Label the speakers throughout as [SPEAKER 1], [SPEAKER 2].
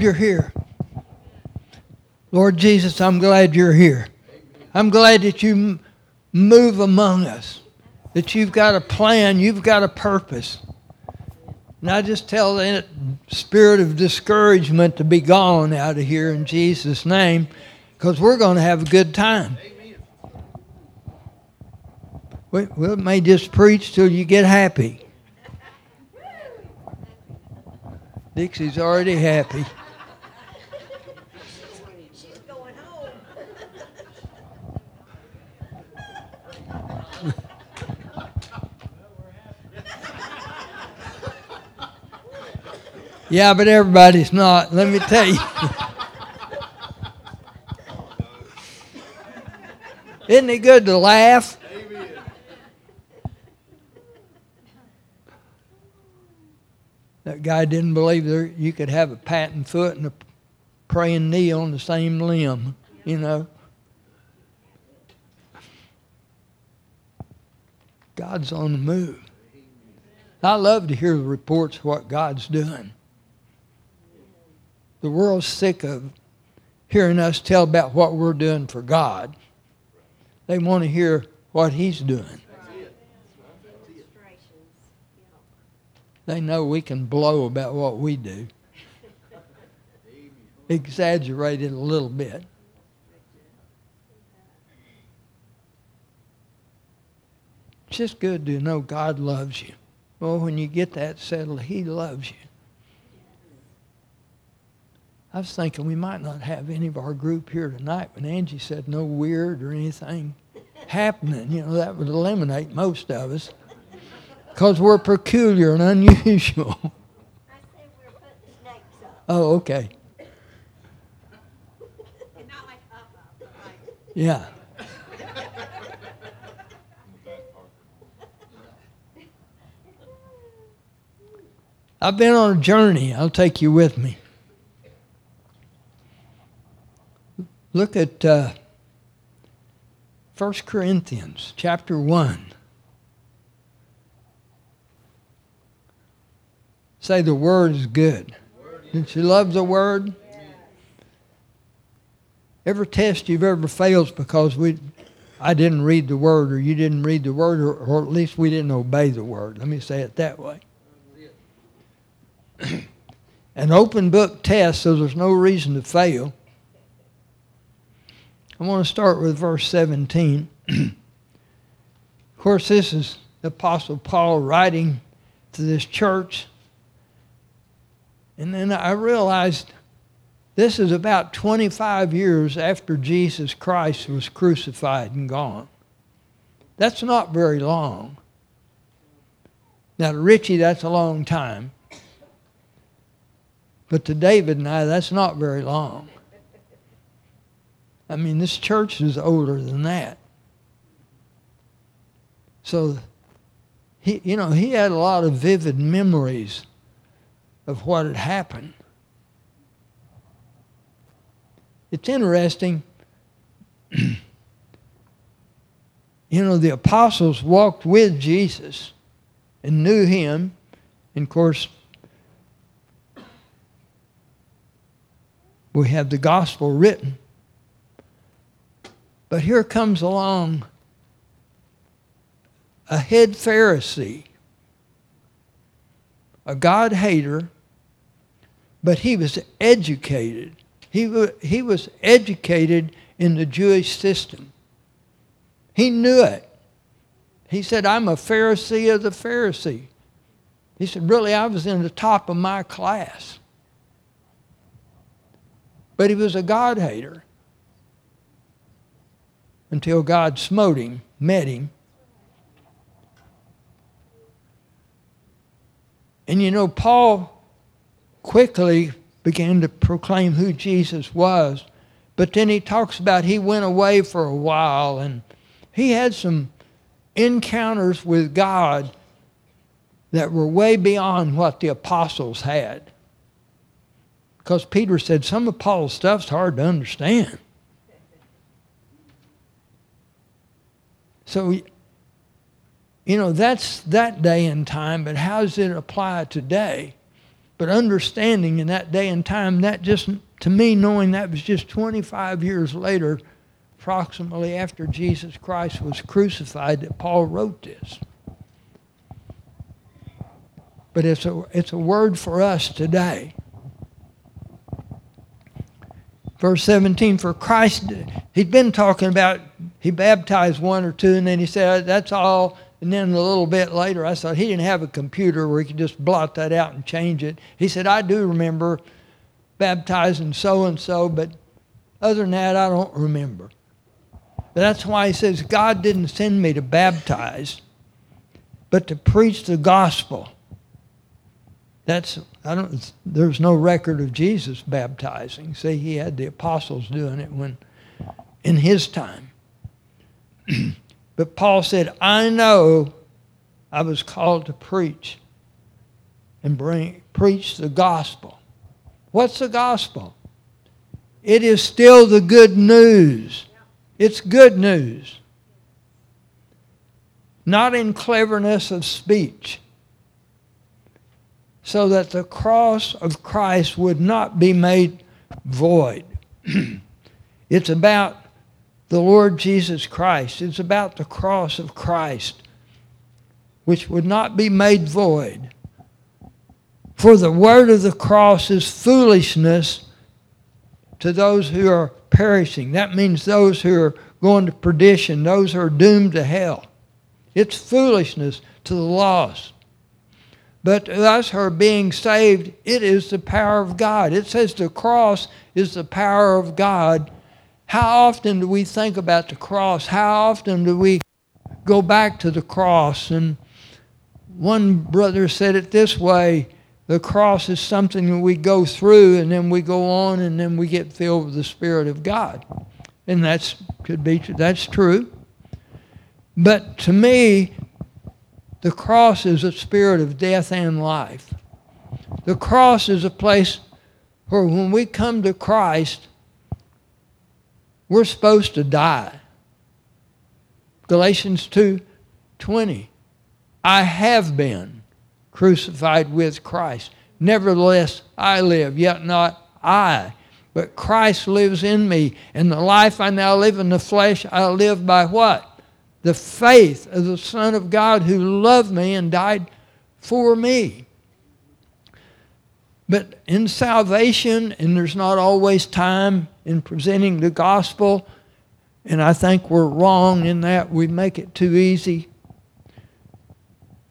[SPEAKER 1] you're here. Lord Jesus, I'm glad you're here. I'm glad that you move among us, that you've got a plan, you've got a purpose. And I just tell that spirit of discouragement to be gone out of here in Jesus' name, because we're going to have a good time. We, we may just preach till you get happy. Dixie's already happy. Yeah, but everybody's not. Let me tell you. Isn't it good to laugh? That guy didn't believe there you could have a patting foot and a praying knee on the same limb, you know. God's on the move. I love to hear the reports of what God's doing. The world's sick of hearing us tell about what we're doing for God. They want to hear what He's doing. They know we can blow about what we do. Exaggerate it a little bit. It's just good to know God loves you. Well, when you get that settled, He loves you. I was thinking we might not have any of our group here tonight, but Angie said no weird or anything happening. You know, that would eliminate most of us because we're peculiar and unusual. Oh, okay. Yeah. I've been on a journey. I'll take you with me. Look at uh, 1 Corinthians chapter 1. Say the word is good. Did you love the word? Every test you've ever failed because we, I didn't read the word, or you didn't read the word, or, or at least we didn't obey the word. Let me say it that way. An open book test, so there's no reason to fail. I want to start with verse 17. of course, this is the Apostle Paul writing to this church. And then I realized this is about 25 years after Jesus Christ was crucified and gone. That's not very long. Now, to Richie, that's a long time. But to David and I, that's not very long. I mean, this church is older than that. So, he, you know, he had a lot of vivid memories of what had happened. It's interesting. you know, the apostles walked with Jesus and knew him. And of course, we have the gospel written. But here comes along a head Pharisee, a God hater, but he was educated. He, he was educated in the Jewish system. He knew it. He said, I'm a Pharisee of the Pharisee. He said, Really, I was in the top of my class. But he was a God hater until God smote him, met him. And you know, Paul quickly began to proclaim who Jesus was. But then he talks about he went away for a while and he had some encounters with God that were way beyond what the apostles had. Because Peter said some of Paul's stuff's hard to understand. So, you know, that's that day and time, but how does it apply today? But understanding in that day and time, that just, to me, knowing that was just 25 years later, approximately after Jesus Christ was crucified, that Paul wrote this. But it's a, it's a word for us today. Verse 17, for Christ, he'd been talking about, he baptized one or two, and then he said, uh, that's all. And then a little bit later, I thought he didn't have a computer where he could just blot that out and change it. He said, I do remember baptizing so and so, but other than that, I don't remember. That's why he says, God didn't send me to baptize, but to preach the gospel. That's I don't. There's no record of Jesus baptizing. See, he had the apostles doing it when, in his time. but Paul said, "I know, I was called to preach, and bring preach the gospel. What's the gospel? It is still the good news. It's good news. Not in cleverness of speech." so that the cross of Christ would not be made void. it's about the Lord Jesus Christ. It's about the cross of Christ, which would not be made void. For the word of the cross is foolishness to those who are perishing. That means those who are going to perdition, those who are doomed to hell. It's foolishness to the lost. But to us who are being saved, it is the power of God. It says the cross is the power of God. How often do we think about the cross? How often do we go back to the cross? And one brother said it this way the cross is something that we go through and then we go on and then we get filled with the Spirit of God. And that's could be that's true. But to me, the cross is a spirit of death and life. The cross is a place where when we come to Christ, we're supposed to die. Galatians 2:20. I have been crucified with Christ. Nevertheless, I live, yet not I, but Christ lives in me. And the life I now live in the flesh, I live by what? the faith of the Son of God who loved me and died for me. But in salvation, and there's not always time in presenting the gospel, and I think we're wrong in that we make it too easy.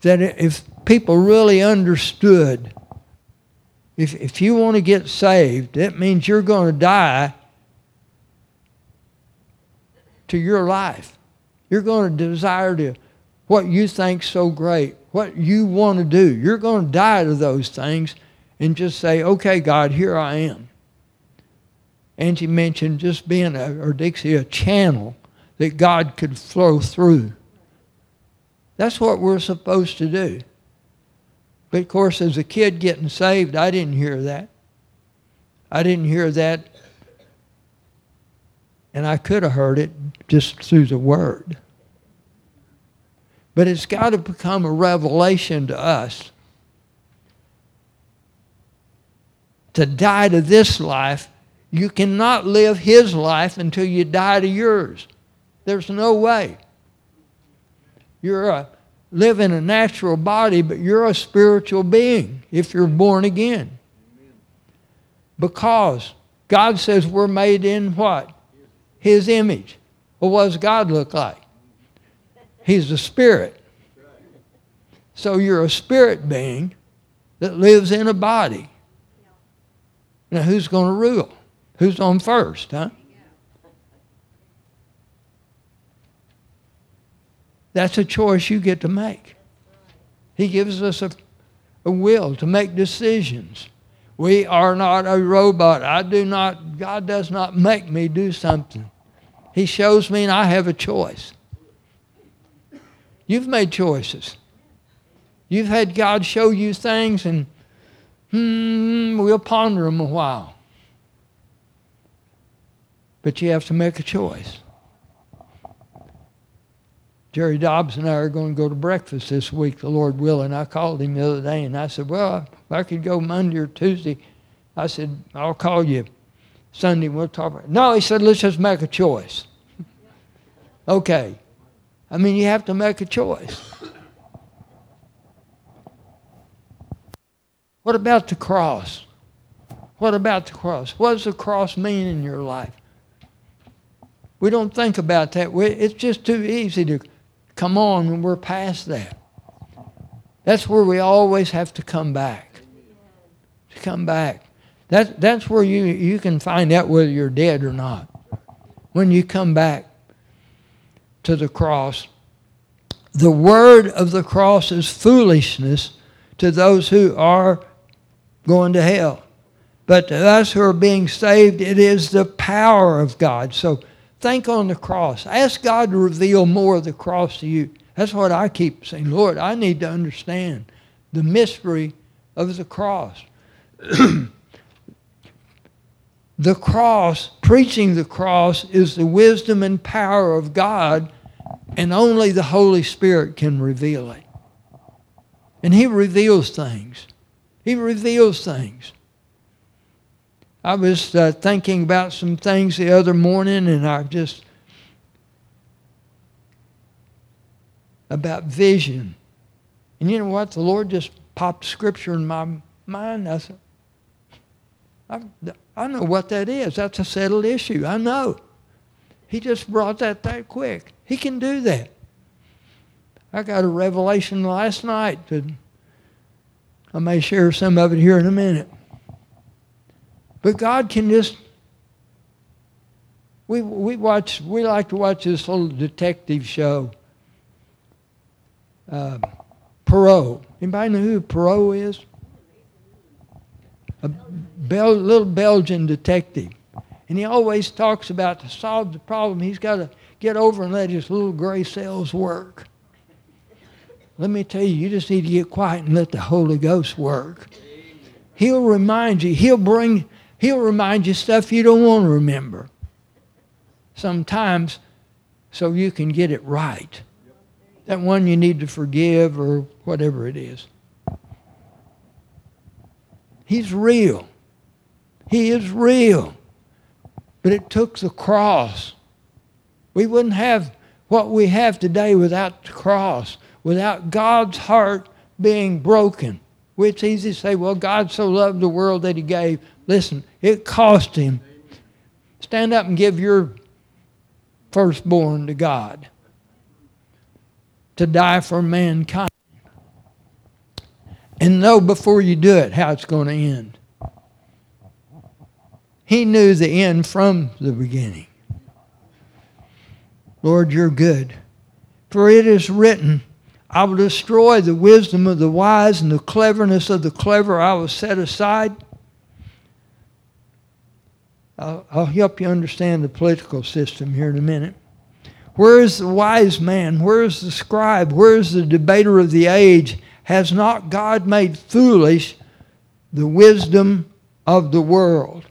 [SPEAKER 1] That if people really understood, if, if you want to get saved, that means you're going to die to your life. You're going to desire to what you think so great, what you want to do. You're going to die to those things and just say, okay, God, here I am. Angie mentioned just being, a, or Dixie, a channel that God could flow through. That's what we're supposed to do. But of course, as a kid getting saved, I didn't hear that. I didn't hear that and I could have heard it just through the word. But it's got to become a revelation to us. To die to this life, you cannot live his life until you die to yours. There's no way. You're a, live in a natural body, but you're a spiritual being if you're born again. Because God says we're made in what? his image. Well, what does God look like? He's a spirit. So you're a spirit being that lives in a body. Now, who's going to rule? Who's on first, huh? That's a choice you get to make. He gives us a, a will to make decisions. We are not a robot. I do not, God does not make me do something. He shows me and I have a choice. You've made choices. You've had God show you things and hmm, we'll ponder them a while. But you have to make a choice. Jerry Dobbs and I are going to go to breakfast this week, the Lord willing. I called him the other day and I said, Well, if I could go Monday or Tuesday, I said, I'll call you Sunday. We'll talk about it. No, he said, Let's just make a choice. okay. I mean, you have to make a choice. What about the cross? What about the cross? What does the cross mean in your life? We don't think about that. It's just too easy to come on when we're past that. That's where we always have to come back. To come back. That, that's where you, you can find out whether you're dead or not. When you come back to the cross. The word of the cross is foolishness to those who are going to hell. But to us who are being saved, it is the power of God. So think on the cross. Ask God to reveal more of the cross to you. That's what I keep saying. Lord, I need to understand the mystery of the cross. the cross, preaching the cross, is the wisdom and power of God, and only the Holy Spirit can reveal it. And He reveals things. He reveals things. I was uh, thinking about some things the other morning, and I just about vision. And you know what? The Lord just popped scripture in my mind. I said, I, I know what that is. That's a settled issue. I know. He just brought that that quick. He can do that. I got a revelation last night. That I may share some of it here in a minute. But God can just. We, we watch we like to watch this little detective show. Uh, Poirot. Anybody know who Poirot is? A Bel- little Belgian detective. And he always talks about to solve the problem, he's got to get over and let his little gray cells work. Let me tell you, you just need to get quiet and let the Holy Ghost work. He'll remind you. He'll bring He'll remind you stuff you don't want to remember. Sometimes so you can get it right. That one you need to forgive or whatever it is. He's real. He is real. But it took the cross. We wouldn't have what we have today without the cross, without God's heart being broken. It's easy to say, well, God so loved the world that he gave. Listen, it cost him. Stand up and give your firstborn to God to die for mankind. And know before you do it how it's going to end. He knew the end from the beginning. Lord, you're good. For it is written, I will destroy the wisdom of the wise and the cleverness of the clever I will set aside. I'll, I'll help you understand the political system here in a minute. Where is the wise man? Where is the scribe? Where is the debater of the age? Has not God made foolish the wisdom of the world?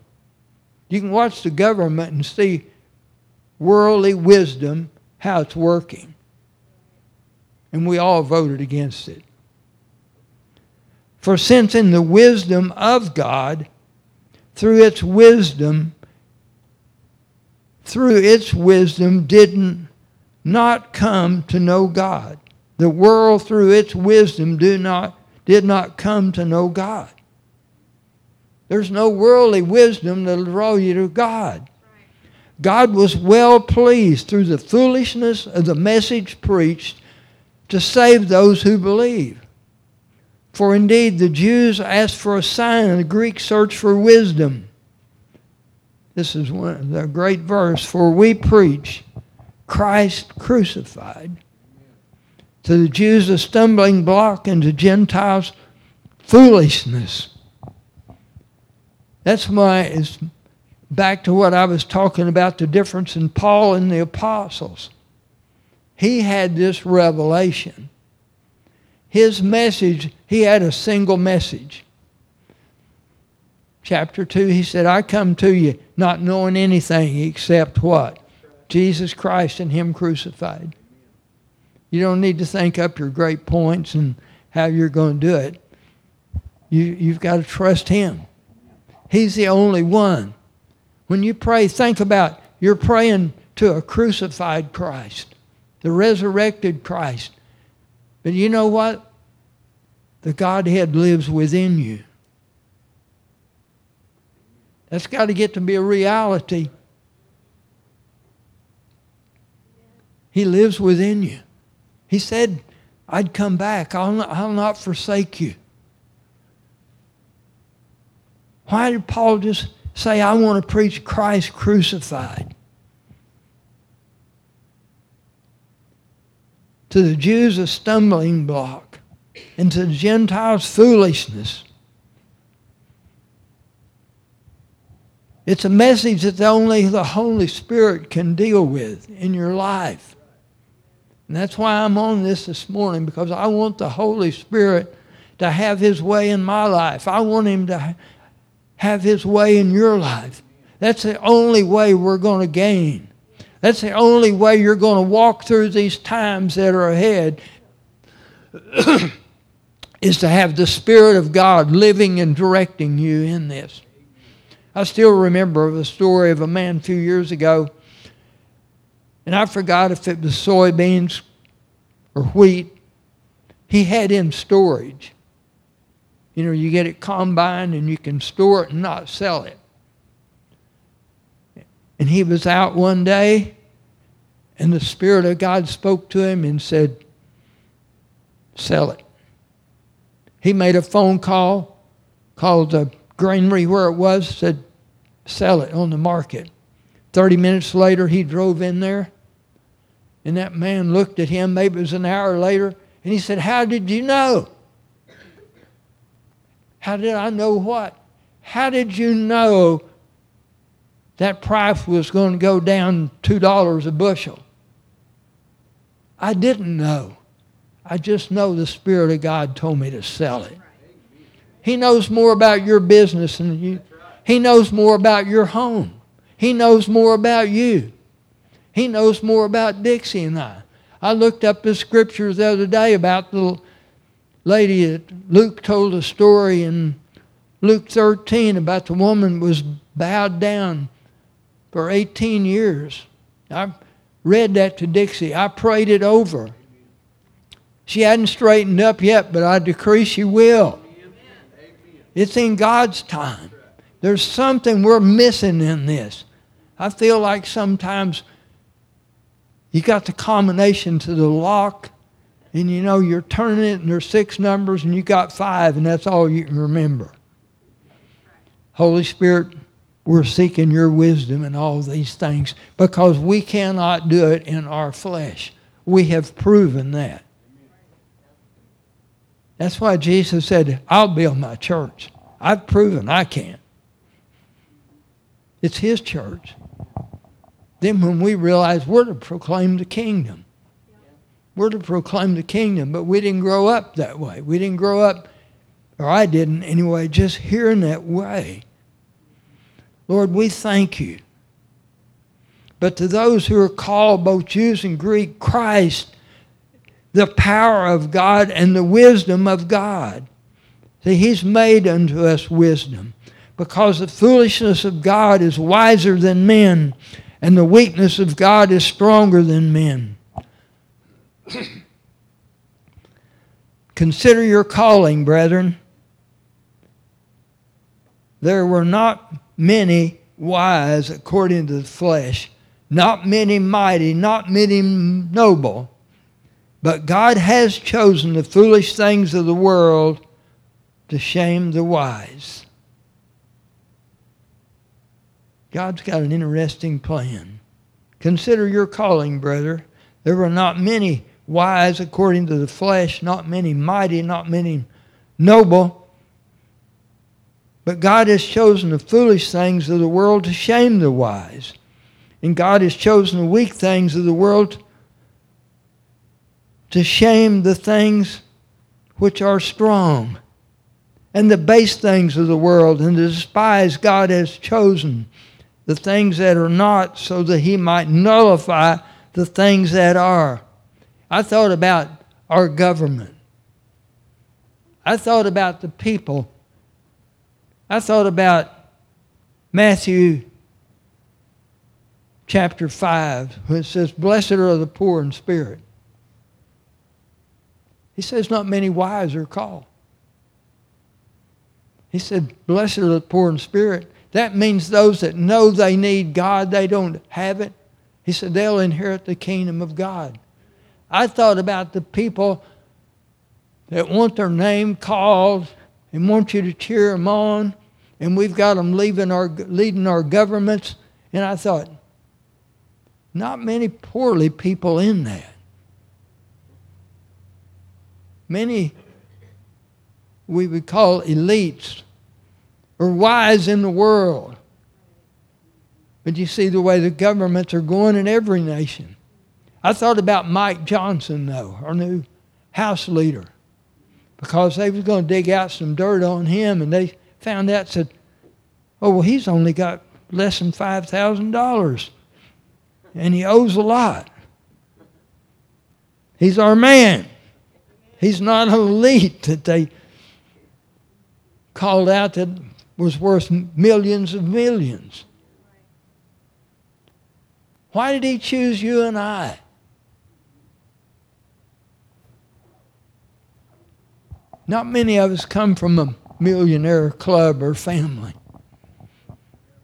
[SPEAKER 1] You can watch the government and see worldly wisdom, how it's working. And we all voted against it. For since in the wisdom of God, through its wisdom, through its wisdom did not not come to know God. The world through its wisdom do not, did not come to know God. There's no worldly wisdom that'll draw you to God. God was well pleased through the foolishness of the message preached to save those who believe. For indeed the Jews asked for a sign and the Greeks searched for wisdom. This is one the great verse. For we preach Christ crucified. To the Jews a stumbling block and to Gentiles foolishness. That's why it's back to what I was talking about the difference in Paul and the apostles. He had this revelation. His message, he had a single message chapter 2, he said, I come to you not knowing anything except what? Jesus Christ and Him crucified. You don't need to think up your great points and how you're going to do it. You, you've got to trust Him. He's the only one. When you pray, think about you're praying to a crucified Christ, the resurrected Christ. But you know what? The Godhead lives within you. That's got to get to be a reality. He lives within you. He said, I'd come back. I'll not, I'll not forsake you. Why did Paul just say, I want to preach Christ crucified? To the Jews, a stumbling block, and to the Gentiles, foolishness. It's a message that only the Holy Spirit can deal with in your life. And that's why I'm on this this morning, because I want the Holy Spirit to have his way in my life. I want him to have his way in your life. That's the only way we're going to gain. That's the only way you're going to walk through these times that are ahead is to have the Spirit of God living and directing you in this. I still remember the story of a man a few years ago, and I forgot if it was soybeans or wheat. He had in storage. You know, you get it combined and you can store it and not sell it. And he was out one day, and the Spirit of God spoke to him and said, Sell it. He made a phone call, called the granary where it was, said, sell it on the market. 30 minutes later, he drove in there, and that man looked at him, maybe it was an hour later, and he said, How did you know? How did I know what? How did you know that price was going to go down $2 a bushel? I didn't know. I just know the Spirit of God told me to sell it. He knows more about your business than you. He knows more about your home. He knows more about you. He knows more about Dixie and I. I looked up the scriptures the other day about the lady that Luke told a story in Luke 13 about the woman was bowed down for 18 years. I read that to Dixie. I prayed it over. She hadn't straightened up yet, but I decree she will. It's in God's time. There's something we're missing in this. I feel like sometimes you got the combination to the lock, and you know you're turning it, and there's six numbers, and you got five, and that's all you can remember. Holy Spirit, we're seeking your wisdom in all these things because we cannot do it in our flesh. We have proven that. That's why Jesus said, I'll build my church. I've proven I can't. It's His church. Then when we realize we're to proclaim the kingdom, we're to proclaim the kingdom, but we didn't grow up that way. We didn't grow up, or I didn't anyway, just hearing that way. Lord, we thank you. But to those who are called, both Jews and Greek, Christ, the power of God and the wisdom of God. See, He's made unto us wisdom because the foolishness of God is wiser than men, and the weakness of God is stronger than men. Consider your calling, brethren. There were not many wise according to the flesh, not many mighty, not many noble, but God has chosen the foolish things of the world to shame the wise. God's got an interesting plan. Consider your calling, brother. There were not many wise according to the flesh, not many mighty, not many noble. But God has chosen the foolish things of the world to shame the wise. And God has chosen the weak things of the world to shame the things which are strong. And the base things of the world and the despise God has chosen the things that are not, so that he might nullify the things that are, I thought about our government. I thought about the people. I thought about Matthew chapter 5, where it says, Blessed are the poor in spirit. He says, Not many wise are called. He said, Blessed are the poor in spirit. That means those that know they need God, they don't have it. He said, They'll inherit the kingdom of God. I thought about the people that want their name called and want you to cheer them on, and we've got them leaving our, leading our governments. And I thought, not many poorly people in that. Many we would call elites or wise in the world. But you see the way the governments are going in every nation. I thought about Mike Johnson, though, our new House leader, because they was going to dig out some dirt on him, and they found out said, "Oh, well, he's only got less than five thousand dollars, and he owes a lot. He's our man. He's not an elite that they called out that was worth millions of millions. Why did he choose you and I? Not many of us come from a millionaire club or family.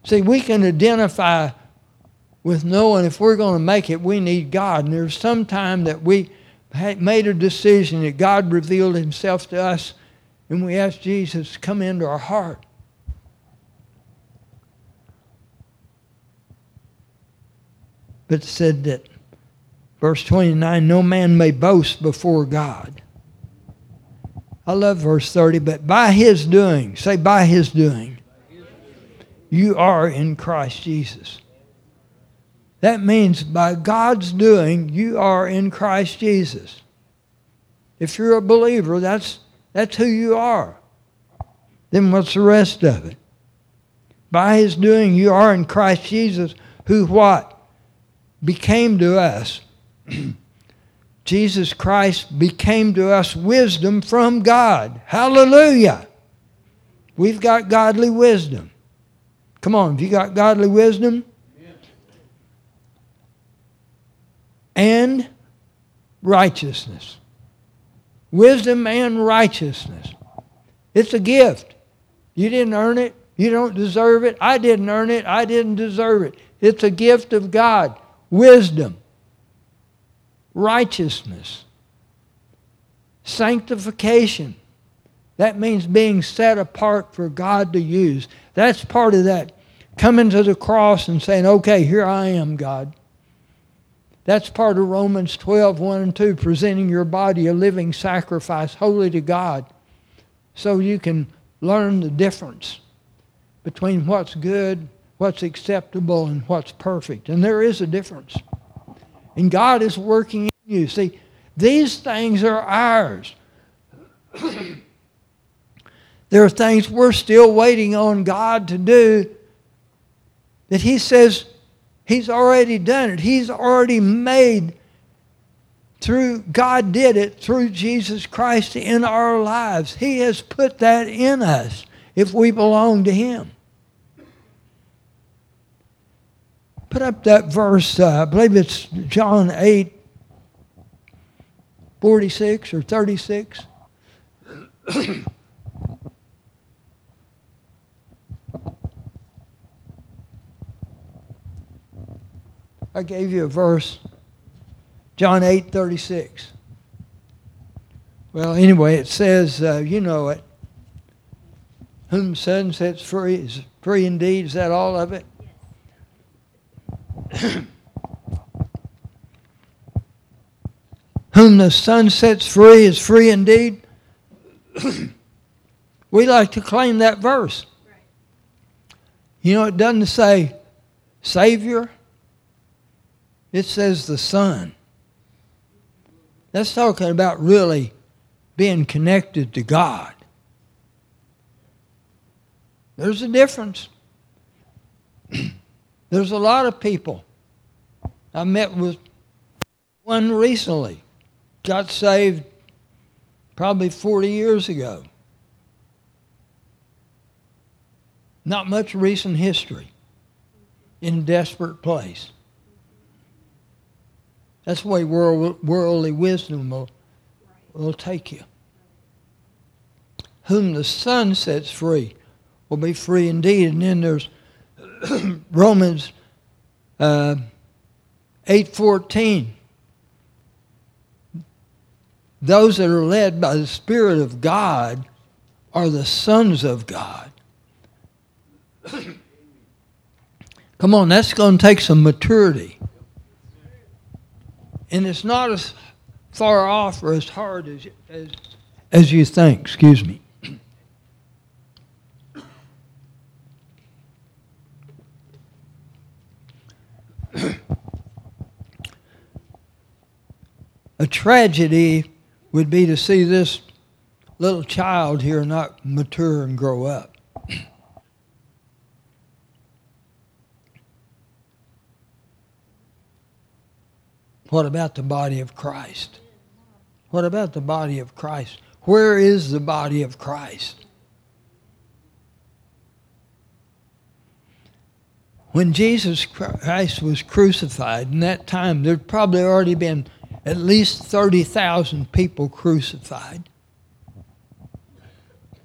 [SPEAKER 1] See, we can identify with knowing if we're going to make it, we need God. And there's some time that we made a decision that God revealed himself to us and we asked Jesus to come into our heart. But said that, verse 29, no man may boast before God. I love verse 30, but by his doing, say by his doing, you are in Christ Jesus. That means by God's doing, you are in Christ Jesus. If you're a believer, that's, that's who you are. Then what's the rest of it? By his doing, you are in Christ Jesus, who what? Became to us Jesus Christ became to us wisdom from God. Hallelujah. We've got godly wisdom. Come on, have you got godly wisdom? And righteousness. Wisdom and righteousness. It's a gift. You didn't earn it. You don't deserve it. I didn't earn it. I didn't deserve it. It's a gift of God. Wisdom righteousness, sanctification. That means being set apart for God to use. That's part of that. Coming to the cross and saying, okay, here I am, God. That's part of Romans 12, 1 and 2, presenting your body a living sacrifice, holy to God, so you can learn the difference between what's good, what's acceptable, and what's perfect. And there is a difference. And God is working in you. See, these things are ours. there are things we're still waiting on God to do that He says He's already done it. He's already made through God did it through Jesus Christ in our lives. He has put that in us if we belong to Him. Put up that verse, uh, I believe it's John 8, 46 or 36. I gave you a verse, John 8, 36. Well, anyway, it says, uh, you know it. Whom the Son sets free is free indeed. Is that all of it? Whom the Son sets free is free indeed. we like to claim that verse. You know, it doesn't say Savior, it says the Son. That's talking about really being connected to God. There's a difference. There's a lot of people. I met with one recently. got saved probably 40 years ago. Not much recent history in desperate place. That's the way world, worldly wisdom will, will take you. Whom the Son sets free will be free indeed. And then there's Romans uh, 8.14. Those that are led by the Spirit of God are the sons of God. Come on, that's going to take some maturity. And it's not as far off or as hard as, as, as you think. Excuse me. A tragedy would be to see this little child here not mature and grow up. What about the body of Christ? What about the body of Christ? Where is the body of Christ? When Jesus Christ was crucified, in that time, there'd probably already been at least 30,000 people crucified.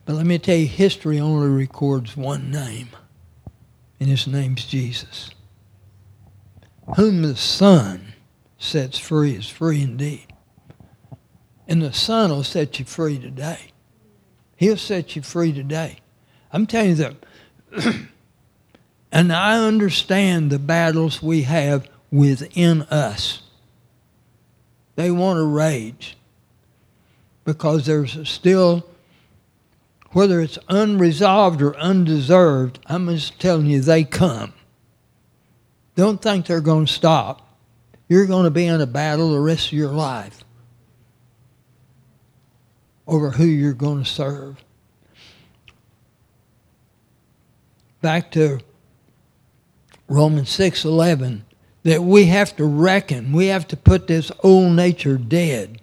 [SPEAKER 1] But let me tell you, history only records one name, and his name's Jesus, whom the Son sets free is free indeed. And the Son will set you free today. He'll set you free today. I'm telling you that. and I understand the battles we have within us. They want to rage because there's still, whether it's unresolved or undeserved, I'm just telling you, they come. Don't think they're going to stop. You're going to be in a battle the rest of your life over who you're going to serve. Back to Romans 6:11 that we have to reckon, we have to put this old nature dead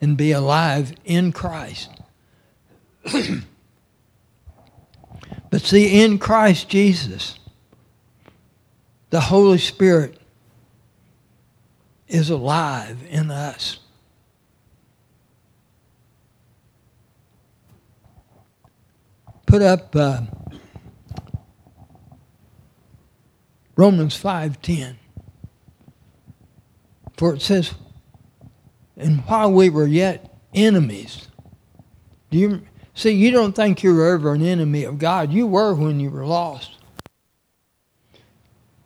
[SPEAKER 1] and be alive in Christ. but see in Christ Jesus the Holy Spirit is alive in us. Put up uh, Romans 5:10. For it says, and while we were yet enemies, do you see you don't think you were ever an enemy of God. You were when you were lost.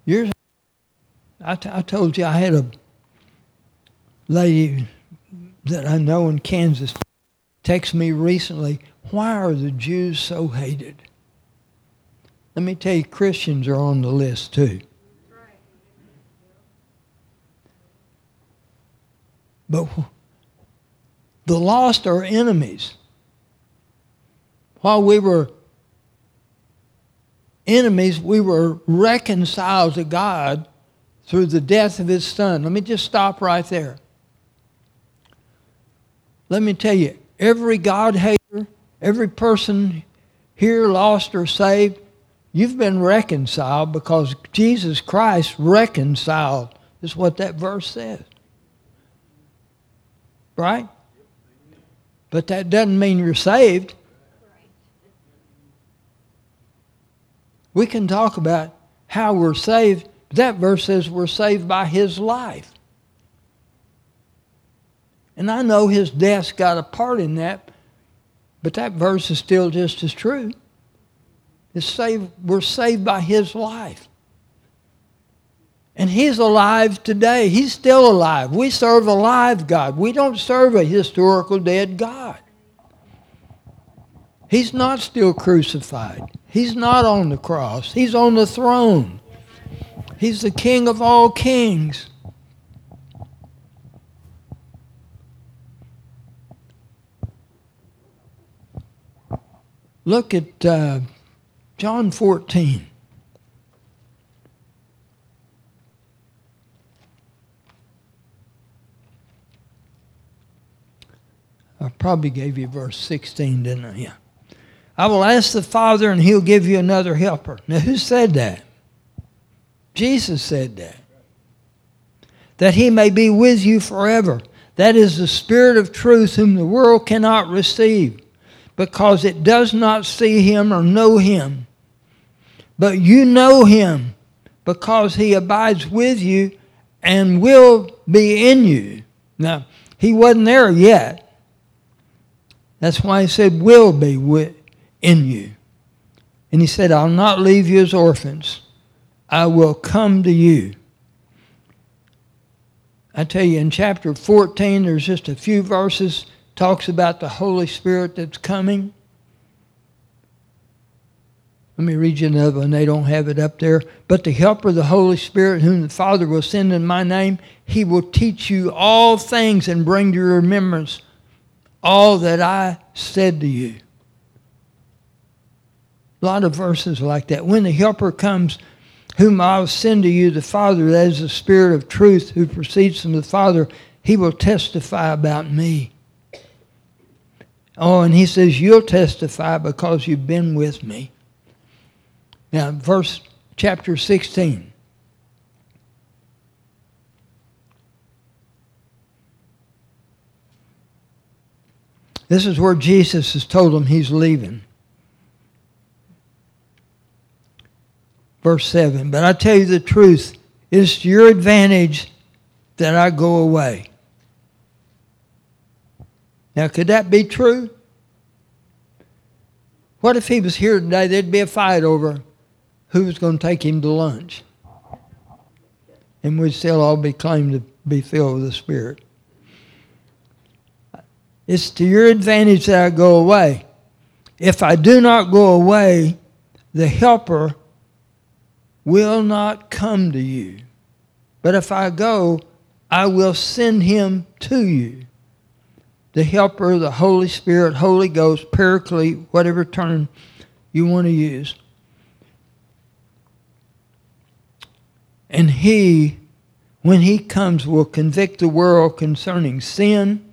[SPEAKER 1] You're, I, t- I told you I had a lady that I know in Kansas texted me recently, why are the Jews so hated? Let me tell you, Christians are on the list too. But the lost are enemies. While we were enemies, we were reconciled to God through the death of his son. Let me just stop right there. Let me tell you, every God hater, every person here lost or saved, you've been reconciled because Jesus Christ reconciled, is what that verse says. Right? But that doesn't mean you're saved. We can talk about how we're saved. That verse says we're saved by his life. And I know his death's got a part in that, but that verse is still just as true. It's saved, we're saved by his life. And he's alive today. He's still alive. We serve a live God. We don't serve a historical dead God. He's not still crucified. He's not on the cross. He's on the throne. He's the King of all kings. Look at uh, John 14. I probably gave you verse 16, didn't I? Yeah. I will ask the Father, and he'll give you another helper. Now, who said that? Jesus said that. That he may be with you forever. That is the Spirit of truth, whom the world cannot receive, because it does not see him or know him. But you know him, because he abides with you and will be in you. Now, he wasn't there yet. That's why he said, will be with in you. And he said, I'll not leave you as orphans. I will come to you. I tell you, in chapter 14, there's just a few verses talks about the Holy Spirit that's coming. Let me read you another one. They don't have it up there. But the helper, the Holy Spirit, whom the Father will send in my name, he will teach you all things and bring to your remembrance all that I said to you. A lot of verses like that. When the helper comes, whom I will send to you, the Father, that is the Spirit of truth who proceeds from the Father, he will testify about me. Oh, and he says, You'll testify because you've been with me. Now, verse chapter 16. This is where Jesus has told him he's leaving. Verse 7 But I tell you the truth, it is to your advantage that I go away. Now, could that be true? What if he was here today? There'd be a fight over who was going to take him to lunch. And we'd still all be claimed to be filled with the Spirit. It's to your advantage that I go away. If I do not go away, the Helper will not come to you. But if I go, I will send him to you. The Helper, the Holy Spirit, Holy Ghost, Paraclete, whatever term you want to use. And he, when he comes, will convict the world concerning sin.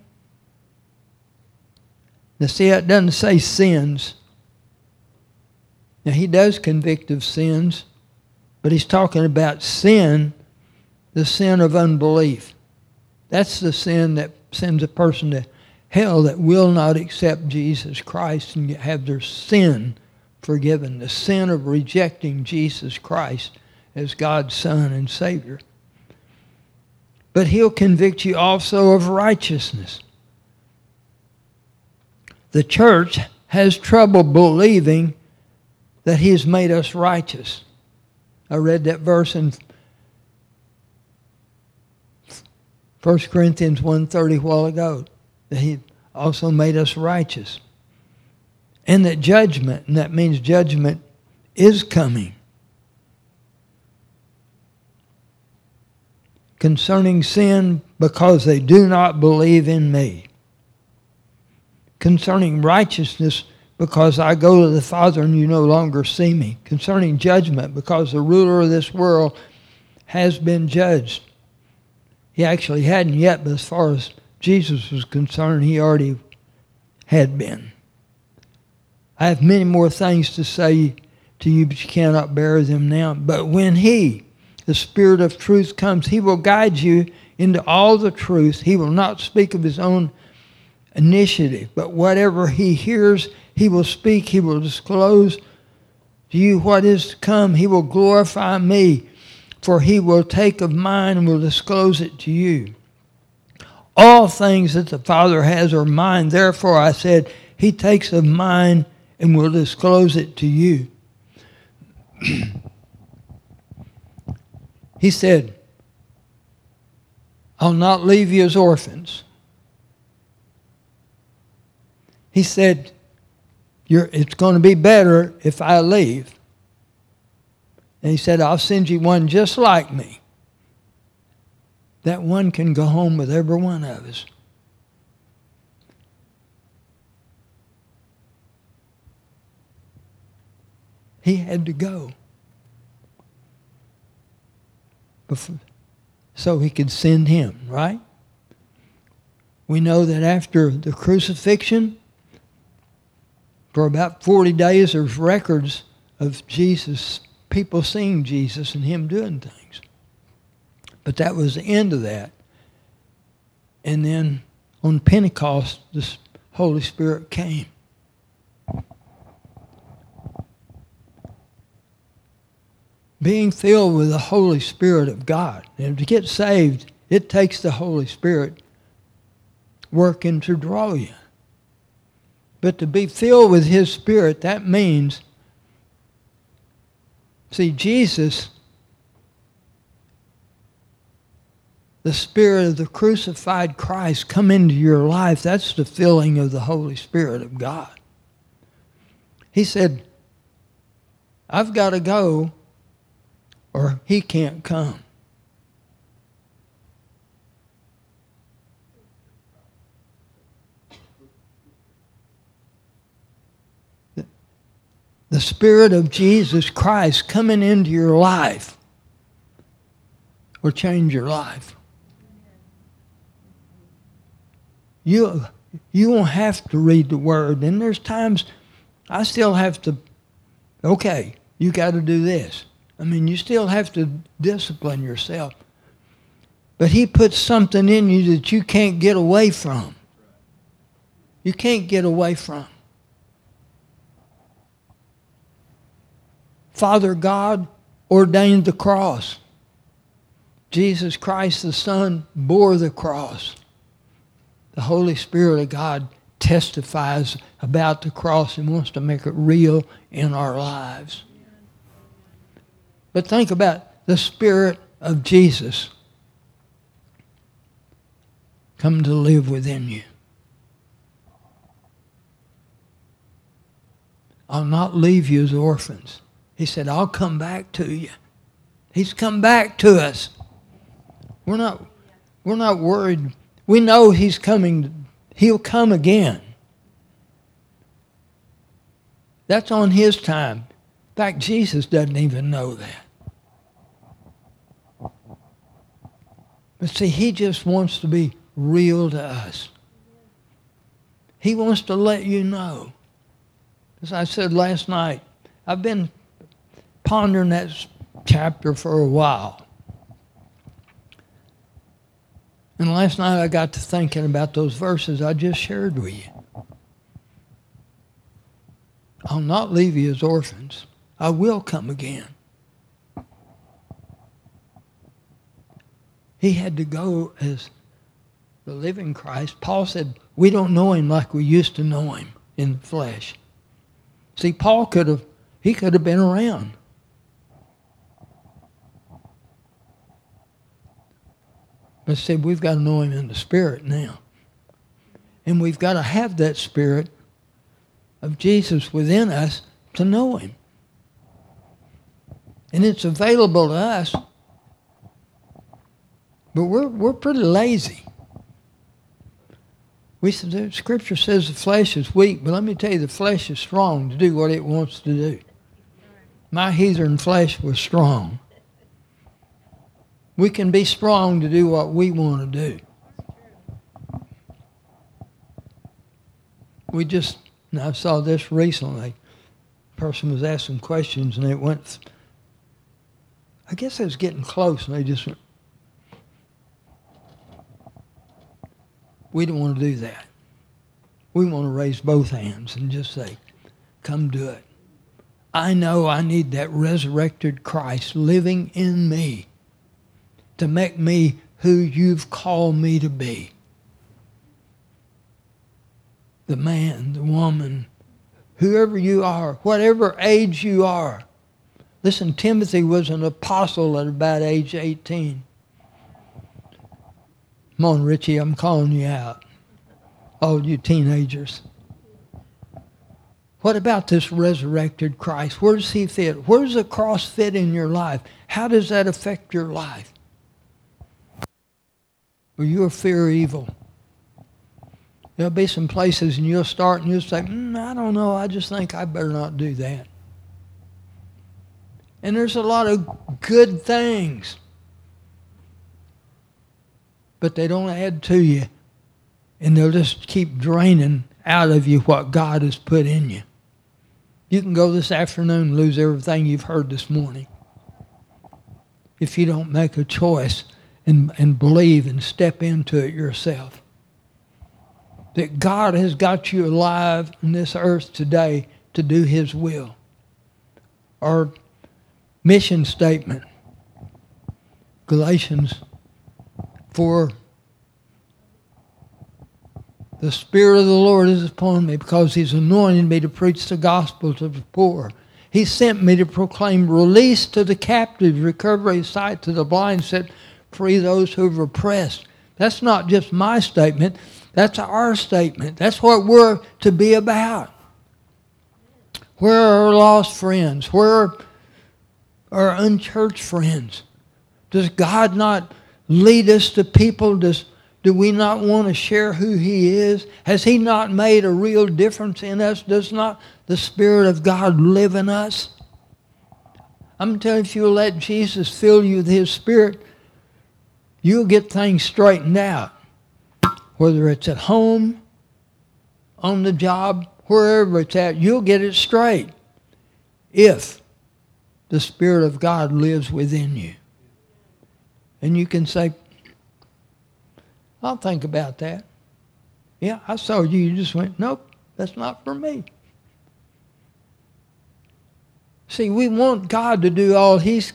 [SPEAKER 1] Now, see, it doesn't say sins. Now, he does convict of sins, but he's talking about sin, the sin of unbelief. That's the sin that sends a person to hell that will not accept Jesus Christ and have their sin forgiven. The sin of rejecting Jesus Christ as God's Son and Savior. But he'll convict you also of righteousness. The church has trouble believing that he has made us righteous. I read that verse in 1 Corinthians 1.30 a while ago, that he also made us righteous. And that judgment, and that means judgment is coming. Concerning sin because they do not believe in me. Concerning righteousness because I go to the Father and you no longer see me. Concerning judgment because the ruler of this world has been judged. He actually hadn't yet, but as far as Jesus was concerned, he already had been. I have many more things to say to you, but you cannot bear them now. But when he, the Spirit of truth comes, He will guide you into all the truth. He will not speak of His own initiative, but whatever He hears, He will speak. He will disclose to you what is to come. He will glorify me, for He will take of mine and will disclose it to you. All things that the Father has are mine. Therefore, I said, He takes of mine and will disclose it to you. He said, I'll not leave you as orphans. He said, it's going to be better if I leave. And he said, I'll send you one just like me. That one can go home with every one of us. He had to go. before, so he could send him, right? We know that after the crucifixion, for about 40 days, there's records of Jesus, people seeing Jesus and him doing things. But that was the end of that. And then on Pentecost, the Holy Spirit came. Being filled with the Holy Spirit of God. And to get saved, it takes the Holy Spirit working to draw you. But to be filled with His Spirit, that means, see, Jesus, the Spirit of the crucified Christ come into your life. That's the filling of the Holy Spirit of God. He said, I've got to go or He can't come. the Spirit of Jesus Christ coming into your life will change your life. You, you won't have to read the Word. And there's times I still have to, okay, you got to do this. I mean, you still have to discipline yourself. But He puts something in you that you can't get away from. You can't get away from. Father God ordained the cross. Jesus Christ the Son bore the cross. The Holy Spirit of God testifies about the cross and wants to make it real in our lives. But think about the Spirit of Jesus come to live within you. I'll not leave you as orphans. He said, I'll come back to you. He's come back to us. We're not, we're not worried. We know he's coming. He'll come again. That's on his time. In fact, Jesus doesn't even know that. But see, he just wants to be real to us. He wants to let you know. As I said last night, I've been pondering that chapter for a while. And last night I got to thinking about those verses I just shared with you. I'll not leave you as orphans. I will come again. He had to go as the living Christ. Paul said, We don't know him like we used to know him in the flesh. See, Paul could have he could have been around. But said we've got to know him in the spirit now. And we've got to have that spirit of Jesus within us to know him. And it's available to us. But we're, we're pretty lazy. We said, Scripture says the flesh is weak, but let me tell you, the flesh is strong to do what it wants to do. My heathen flesh was strong we can be strong to do what we want to do. We just, I saw this recently. A person was asking questions and it went, I guess it was getting close and they just went, we don't want to do that. We want to raise both hands and just say, come do it. I know I need that resurrected Christ living in me to make me who you've called me to be. The man, the woman, whoever you are, whatever age you are. Listen, Timothy was an apostle at about age 18. Come on, Richie, I'm calling you out. All you teenagers. What about this resurrected Christ? Where does he fit? Where does the cross fit in your life? How does that affect your life? or you'll fear evil. There'll be some places and you'll start and you'll say, mm, I don't know, I just think I better not do that. And there's a lot of good things, but they don't add to you and they'll just keep draining out of you what God has put in you. You can go this afternoon and lose everything you've heard this morning if you don't make a choice and, and believe and step into it yourself. That God has got you alive in this earth today to do his will. Our mission statement, Galatians 4 the Spirit of the Lord is upon me because He's anointed me to preach the gospel to the poor. He sent me to proclaim release to the captives, recovery of sight to the blind, set free those who are oppressed. That's not just my statement. That's our statement. That's what we're to be about. Where are our lost friends? Where are our unchurched friends? Does God not lead us to people? Does do we not want to share who He is? Has He not made a real difference in us? Does not the Spirit of God live in us? I'm telling you, if you'll let Jesus fill you with His Spirit, you'll get things straightened out. Whether it's at home, on the job, wherever it's at, you'll get it straight if the Spirit of God lives within you. And you can say, I'll think about that. Yeah, I saw you. You just went, nope, that's not for me. See, we want God to do all his,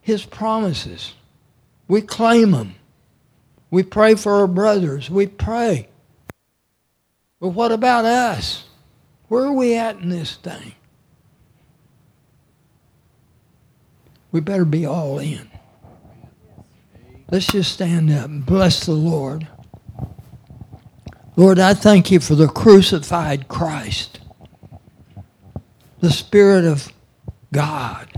[SPEAKER 1] his promises. We claim them. We pray for our brothers. We pray. But what about us? Where are we at in this thing? We better be all in. Let's just stand up and bless the Lord. Lord, I thank you for the crucified Christ, the Spirit of God.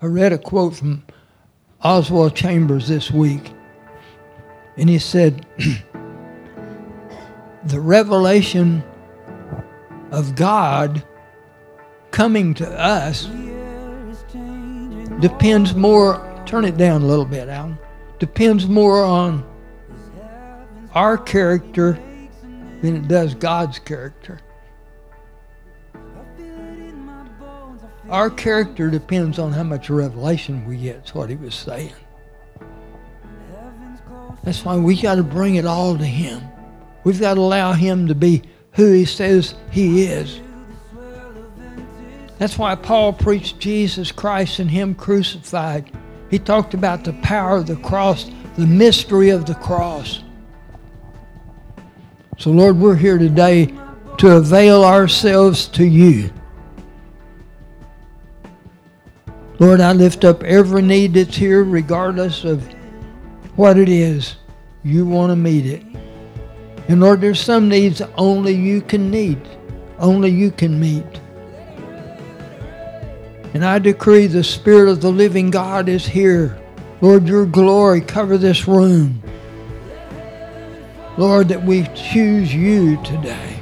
[SPEAKER 1] I read a quote from Oswald Chambers this week, and he said, The revelation of God coming to us depends more, turn it down a little bit, Alan, depends more on our character than it does God's character. Our character depends on how much revelation we get, is what he was saying. That's why we got to bring it all to him. We've got to allow him to be who he says he is. That's why Paul preached Jesus Christ and Him crucified. He talked about the power of the cross, the mystery of the cross. So, Lord, we're here today to avail ourselves to you. Lord, I lift up every need that's here, regardless of what it is. You want to meet it. And Lord, there's some needs only you can meet, only you can meet. And I decree the Spirit of the living God is here. Lord, your glory cover this room. Lord, that we choose you today.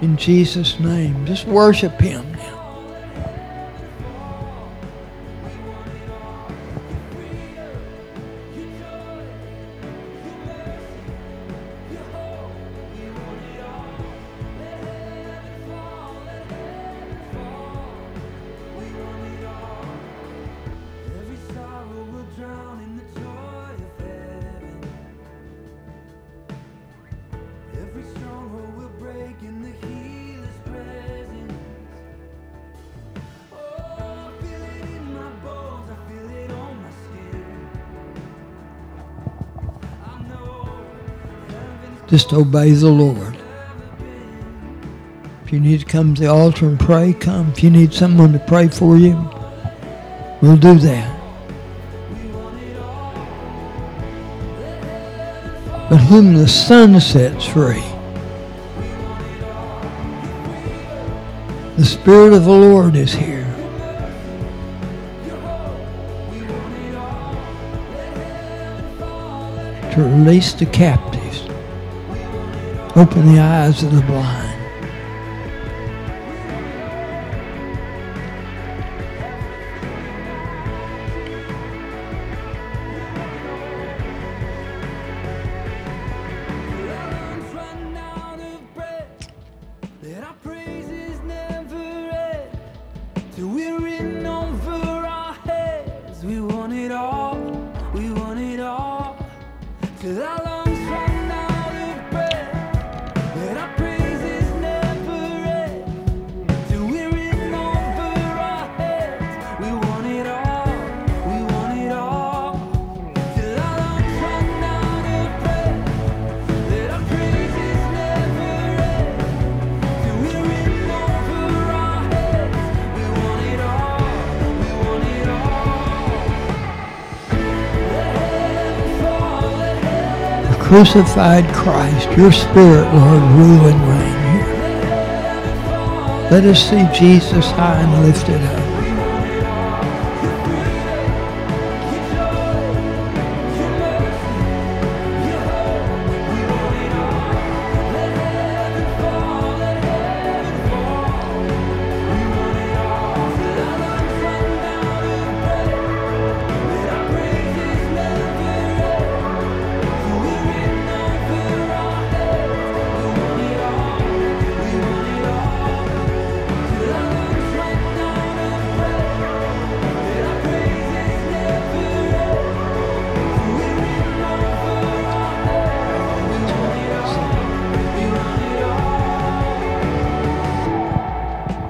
[SPEAKER 1] In Jesus' name. Just worship him Just obey the Lord. If you need to come to the altar and pray, come. If you need someone to pray for you, we'll do that. But whom the Son sets free, the Spirit of the Lord is here. To release the captive Open the eyes of the blind.
[SPEAKER 2] Crucified Christ, your Spirit, Lord, rule and reign here. Let us see Jesus high and lifted up.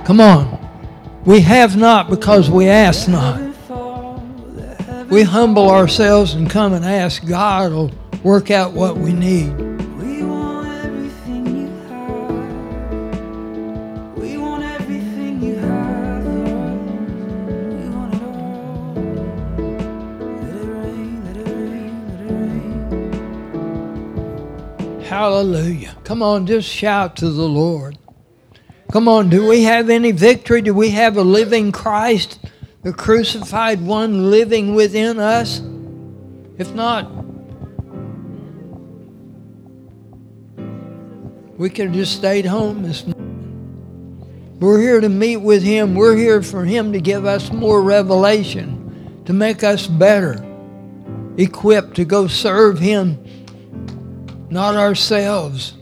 [SPEAKER 2] Come on. We have not because we ask not. We humble ourselves and come and ask God will work out what we need. Hallelujah. Come on, just shout to the Lord. Come on, do we have any victory? Do we have a living Christ, the crucified one living within us? If not, we could have just stayed home this morning. We're here to meet with Him. We're here for Him to give us more revelation, to make us better, equipped to go serve Him, not ourselves.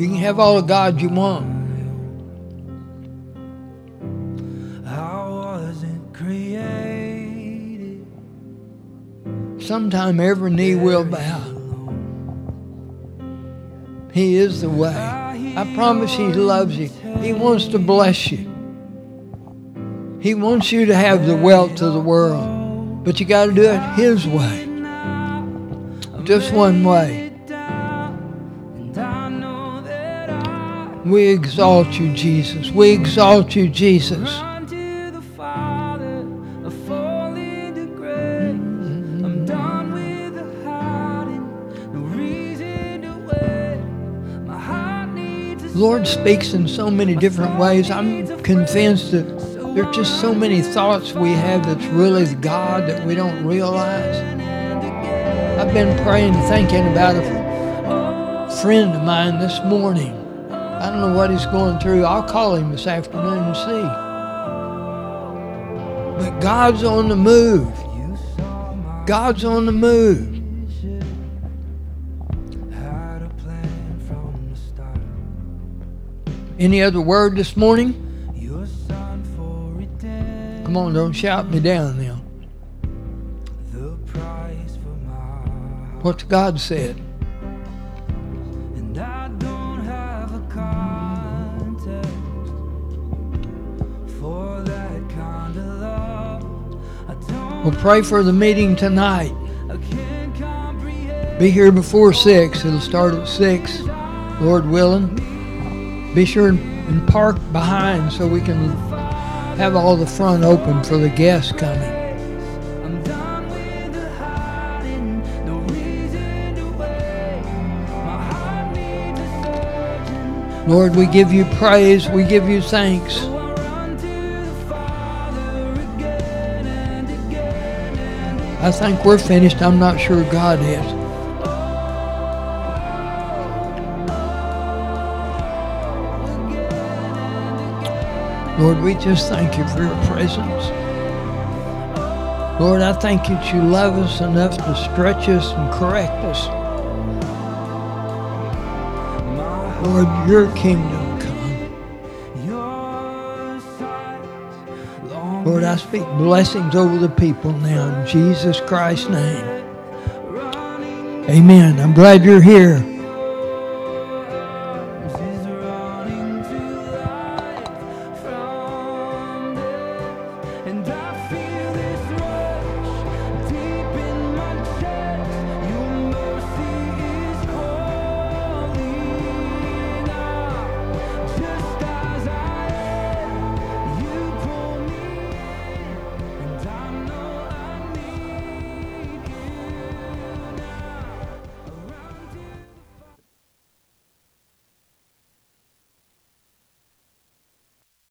[SPEAKER 2] You can have all the God you want. Sometime every knee will bow. He is the way. I promise He loves you. He wants to bless you. He wants you to have the wealth of the world. But you got to do it His way just one way. We exalt you, Jesus. We exalt you, Jesus. Lord speaks in so many different ways. I'm convinced that there's just so many thoughts we have that's really God that we don't realize. I've been praying, thinking about a friend of mine this morning. I don't know what he's going through. I'll call him this afternoon and see. But God's on the move. God's on the move. Any other word this morning? Come on, don't shout me down now. what God said. We'll pray for the meeting tonight. Be here before 6. It'll start at 6, Lord willing. Be sure and park behind so we can have all the front open for the guests coming. Lord, we give you praise. We give you thanks. I think we're finished. I'm not sure God is. Lord, we just thank you for your presence. Lord, I thank you that you love us enough to stretch us and correct us. Lord, your kingdom Lord, I speak blessings over the people now in Jesus Christ's name. Amen. I'm glad you're here.